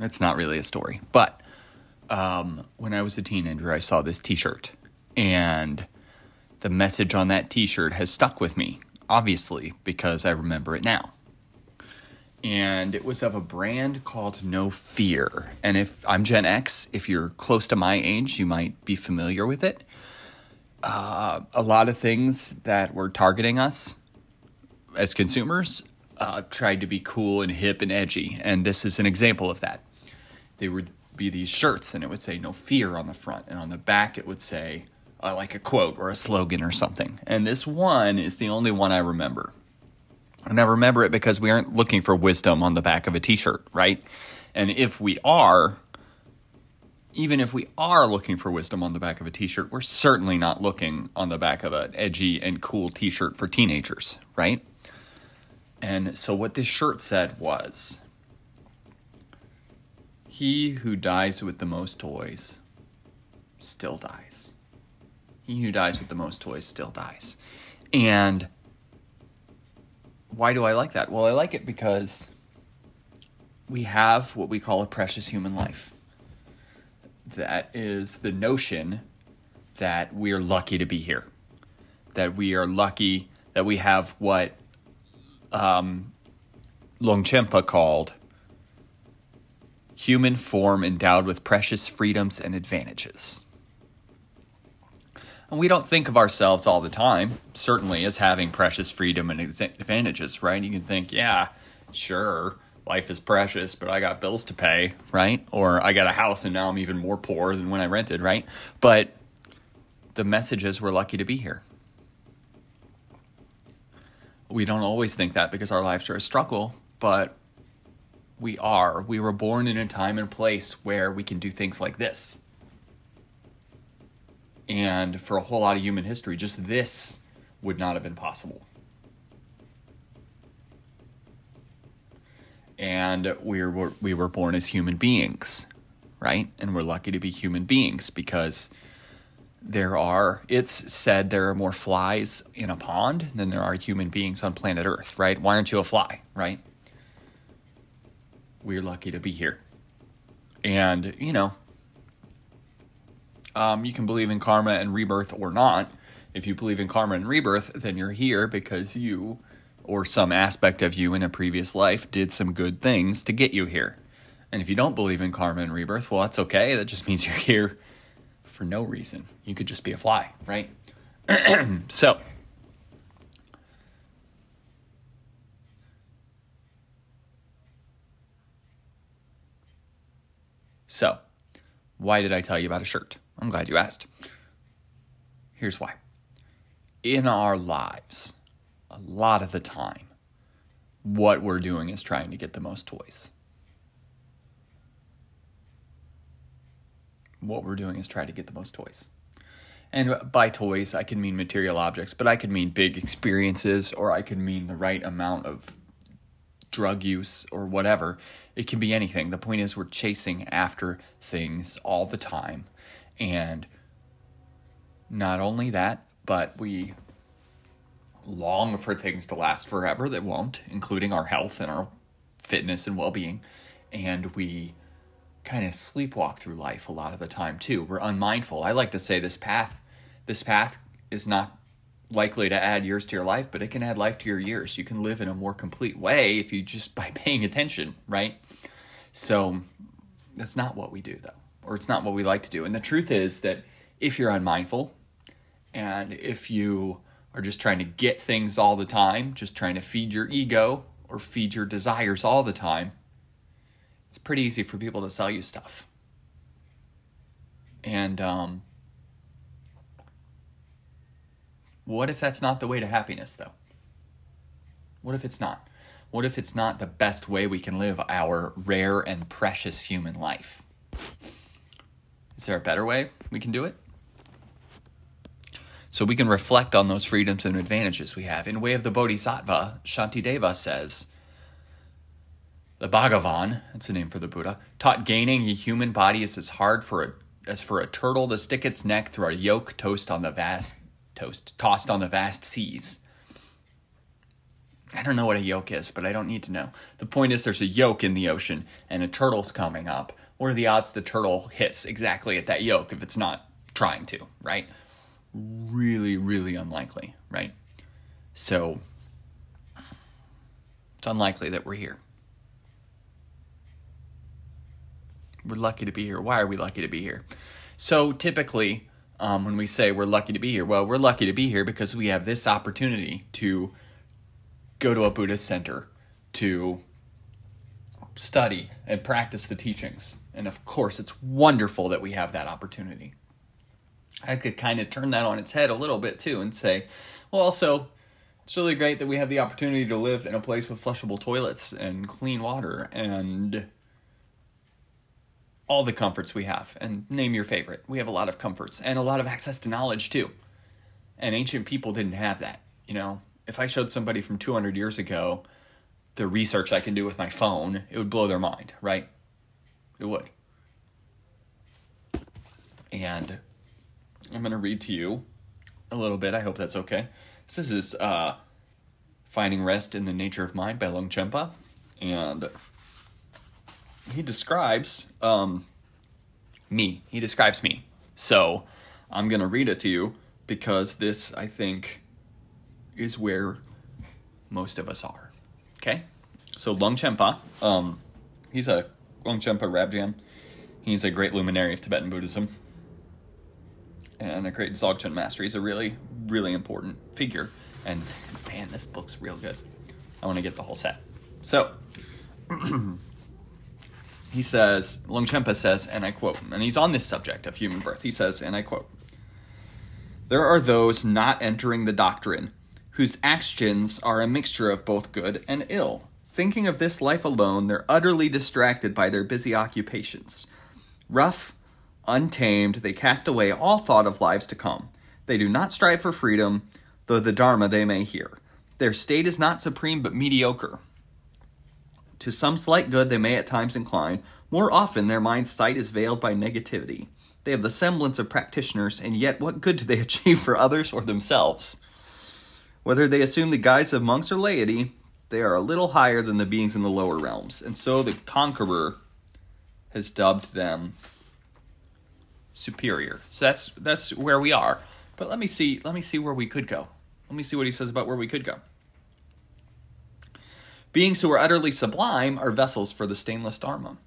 It's not really a story, but um, when I was a teenager, I saw this t shirt, and the message on that t shirt has stuck with me, obviously, because I remember it now. And it was of a brand called No Fear. And if I'm Gen X, if you're close to my age, you might be familiar with it. Uh, a lot of things that were targeting us as consumers uh, tried to be cool and hip and edgy. And this is an example of that. They would be these shirts, and it would say no fear on the front, and on the back, it would say uh, like a quote or a slogan or something. And this one is the only one I remember. And I remember it because we aren't looking for wisdom on the back of a t shirt, right? And if we are, even if we are looking for wisdom on the back of a t shirt, we're certainly not looking on the back of an edgy and cool t shirt for teenagers, right? And so what this shirt said was He who dies with the most toys still dies. He who dies with the most toys still dies. And why do I like that? Well, I like it because we have what we call a precious human life. That is the notion that we are lucky to be here, that we are lucky that we have what um, Longchenpa called human form endowed with precious freedoms and advantages. And we don't think of ourselves all the time, certainly, as having precious freedom and advantages, right? You can think, yeah, sure, life is precious, but I got bills to pay, right? Or I got a house and now I'm even more poor than when I rented, right? But the message is we're lucky to be here. We don't always think that because our lives are a struggle, but we are. We were born in a time and place where we can do things like this. And for a whole lot of human history, just this would not have been possible. And we were, we were born as human beings, right? And we're lucky to be human beings because there are, it's said there are more flies in a pond than there are human beings on planet Earth, right? Why aren't you a fly, right? We're lucky to be here. And, you know, um, you can believe in karma and rebirth or not. If you believe in karma and rebirth, then you're here because you or some aspect of you in a previous life did some good things to get you here. And if you don't believe in karma and rebirth, well, that's okay. That just means you're here for no reason. You could just be a fly, right? so, so, why did I tell you about a shirt? I'm glad you asked. Here's why. In our lives, a lot of the time, what we're doing is trying to get the most toys. What we're doing is trying to get the most toys. And by toys, I can mean material objects, but I could mean big experiences, or I could mean the right amount of drug use or whatever. It can be anything. The point is, we're chasing after things all the time and not only that, but we long for things to last forever that won't, including our health and our fitness and well being. And we kind of sleepwalk through life a lot of the time too. We're unmindful. I like to say this path, this path is not likely to add years to your life, but it can add life to your years. You can live in a more complete way if you just by paying attention, right? So that's not what we do though or it's not what we like to do. And the truth is that if you're unmindful and if you are just trying to get things all the time, just trying to feed your ego or feed your desires all the time, it's pretty easy for people to sell you stuff. And um, what if that's not the way to happiness, though? What if it's not? What if it's not the best way we can live our rare and precious human life? Is there a better way we can do it? So we can reflect on those freedoms and advantages we have. In Way of the Bodhisattva, Shantideva says, the Bhagavan, that's the name for the Buddha, taught gaining a human body is as hard for a, as for a turtle to stick its neck through a yoke toast on the vast toast tossed on the vast seas. I don't know what a yoke is, but I don't need to know. The point is, there's a yoke in the ocean and a turtle's coming up. What are the odds the turtle hits exactly at that yoke if it's not trying to, right? Really, really unlikely, right? So, it's unlikely that we're here. We're lucky to be here. Why are we lucky to be here? So, typically, um, when we say we're lucky to be here, well, we're lucky to be here because we have this opportunity to go to a Buddhist center to study and practice the teachings. And of course, it's wonderful that we have that opportunity. I could kind of turn that on its head a little bit too and say, well, also, it's really great that we have the opportunity to live in a place with flushable toilets and clean water and all the comforts we have. And name your favorite. We have a lot of comforts and a lot of access to knowledge too. And ancient people didn't have that, you know if I showed somebody from 200 years ago the research I can do with my phone, it would blow their mind, right? It would. And I'm going to read to you a little bit. I hope that's okay. This is uh, Finding Rest in the Nature of Mind by Longchenpa. And he describes um, me. He describes me. So I'm going to read it to you because this, I think, is where most of us are. Okay? So Longchenpa, um, he's a Longchenpa Rabjam. He's a great luminary of Tibetan Buddhism and a great Dzogchen master. He's a really, really important figure. And man, this book's real good. I want to get the whole set. So, he says, Longchenpa says, and I quote, and he's on this subject of human birth. He says, and I quote, There are those not entering the doctrine whose actions are a mixture of both good and ill. Thinking of this life alone, they're utterly distracted by their busy occupations. Rough, untamed, they cast away all thought of lives to come. They do not strive for freedom, though the Dharma they may hear. Their state is not supreme but mediocre. To some slight good they may at times incline. More often, their mind's sight is veiled by negativity. They have the semblance of practitioners, and yet what good do they achieve for others or themselves? Whether they assume the guise of monks or laity, they are a little higher than the beings in the lower realms, and so the conqueror has dubbed them superior. So that's that's where we are. But let me see let me see where we could go. Let me see what he says about where we could go. Beings who are utterly sublime are vessels for the stainless Dharma.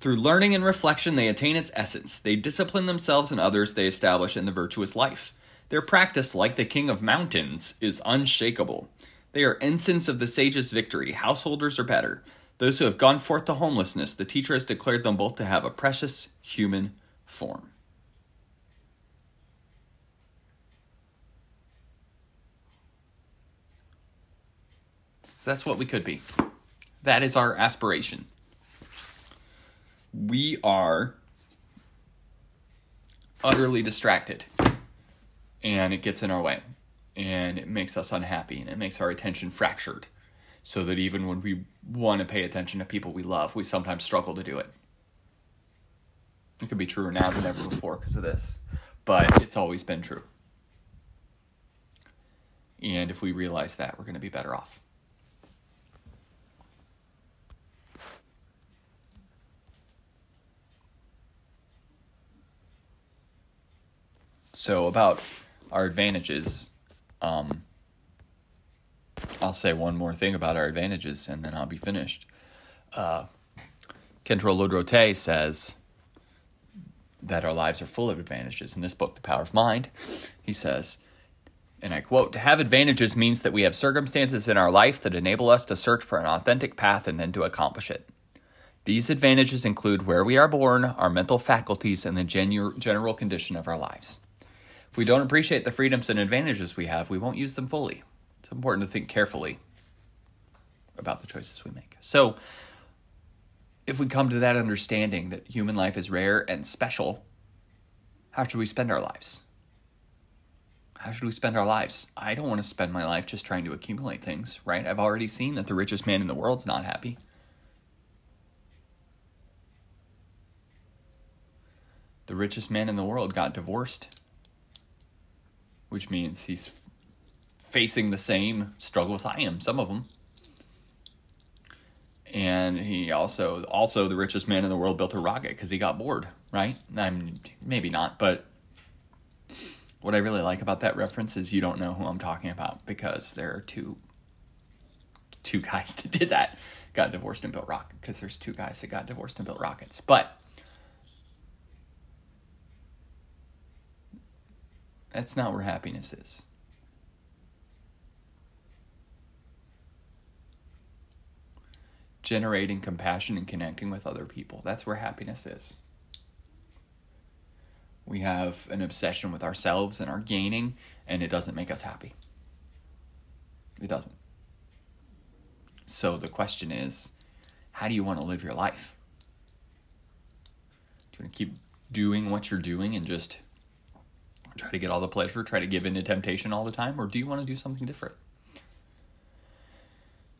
Through learning and reflection, they attain its essence. They discipline themselves and others they establish in the virtuous life. Their practice, like the king of mountains, is unshakable. They are ensigns of the sage's victory. Householders are better. Those who have gone forth to homelessness, the teacher has declared them both to have a precious human form. That's what we could be. That is our aspiration. We are utterly distracted and it gets in our way and it makes us unhappy and it makes our attention fractured so that even when we want to pay attention to people we love we sometimes struggle to do it it could be truer now than ever before because of this but it's always been true and if we realize that we're going to be better off so about our advantages. Um, I'll say one more thing about our advantages and then I'll be finished. Uh, Khentrul Lodrö says that our lives are full of advantages. In this book, The Power of Mind, he says, and I quote, To have advantages means that we have circumstances in our life that enable us to search for an authentic path and then to accomplish it. These advantages include where we are born, our mental faculties, and the genu- general condition of our lives. If we don't appreciate the freedoms and advantages we have, we won't use them fully. It's important to think carefully about the choices we make. So, if we come to that understanding that human life is rare and special, how should we spend our lives? How should we spend our lives? I don't want to spend my life just trying to accumulate things, right? I've already seen that the richest man in the world's not happy. The richest man in the world got divorced, which means he's facing the same struggles I am, some of them. And he also also the richest man in the world built a rocket because he got bored right? I'm maybe not but what i really like about that reference is you don't know who i'm talking about because there are two two guys that did that got divorced and built rockets because there's two guys that got divorced and built rockets. But that's not where happiness is generating compassion and connecting with other people. That's where happiness is. We have an obsession with ourselves and our gaining, and it doesn't make us happy. It doesn't. So the question is how do you want to live your life? Do you want to keep doing what you're doing and just try to get all the pleasure, try to give in to temptation all the time, or do you want to do something different?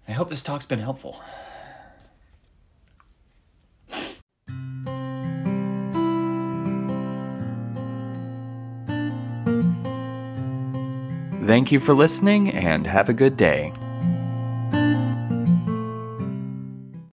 I hope this talk's been helpful. Thank you for listening and have a good day.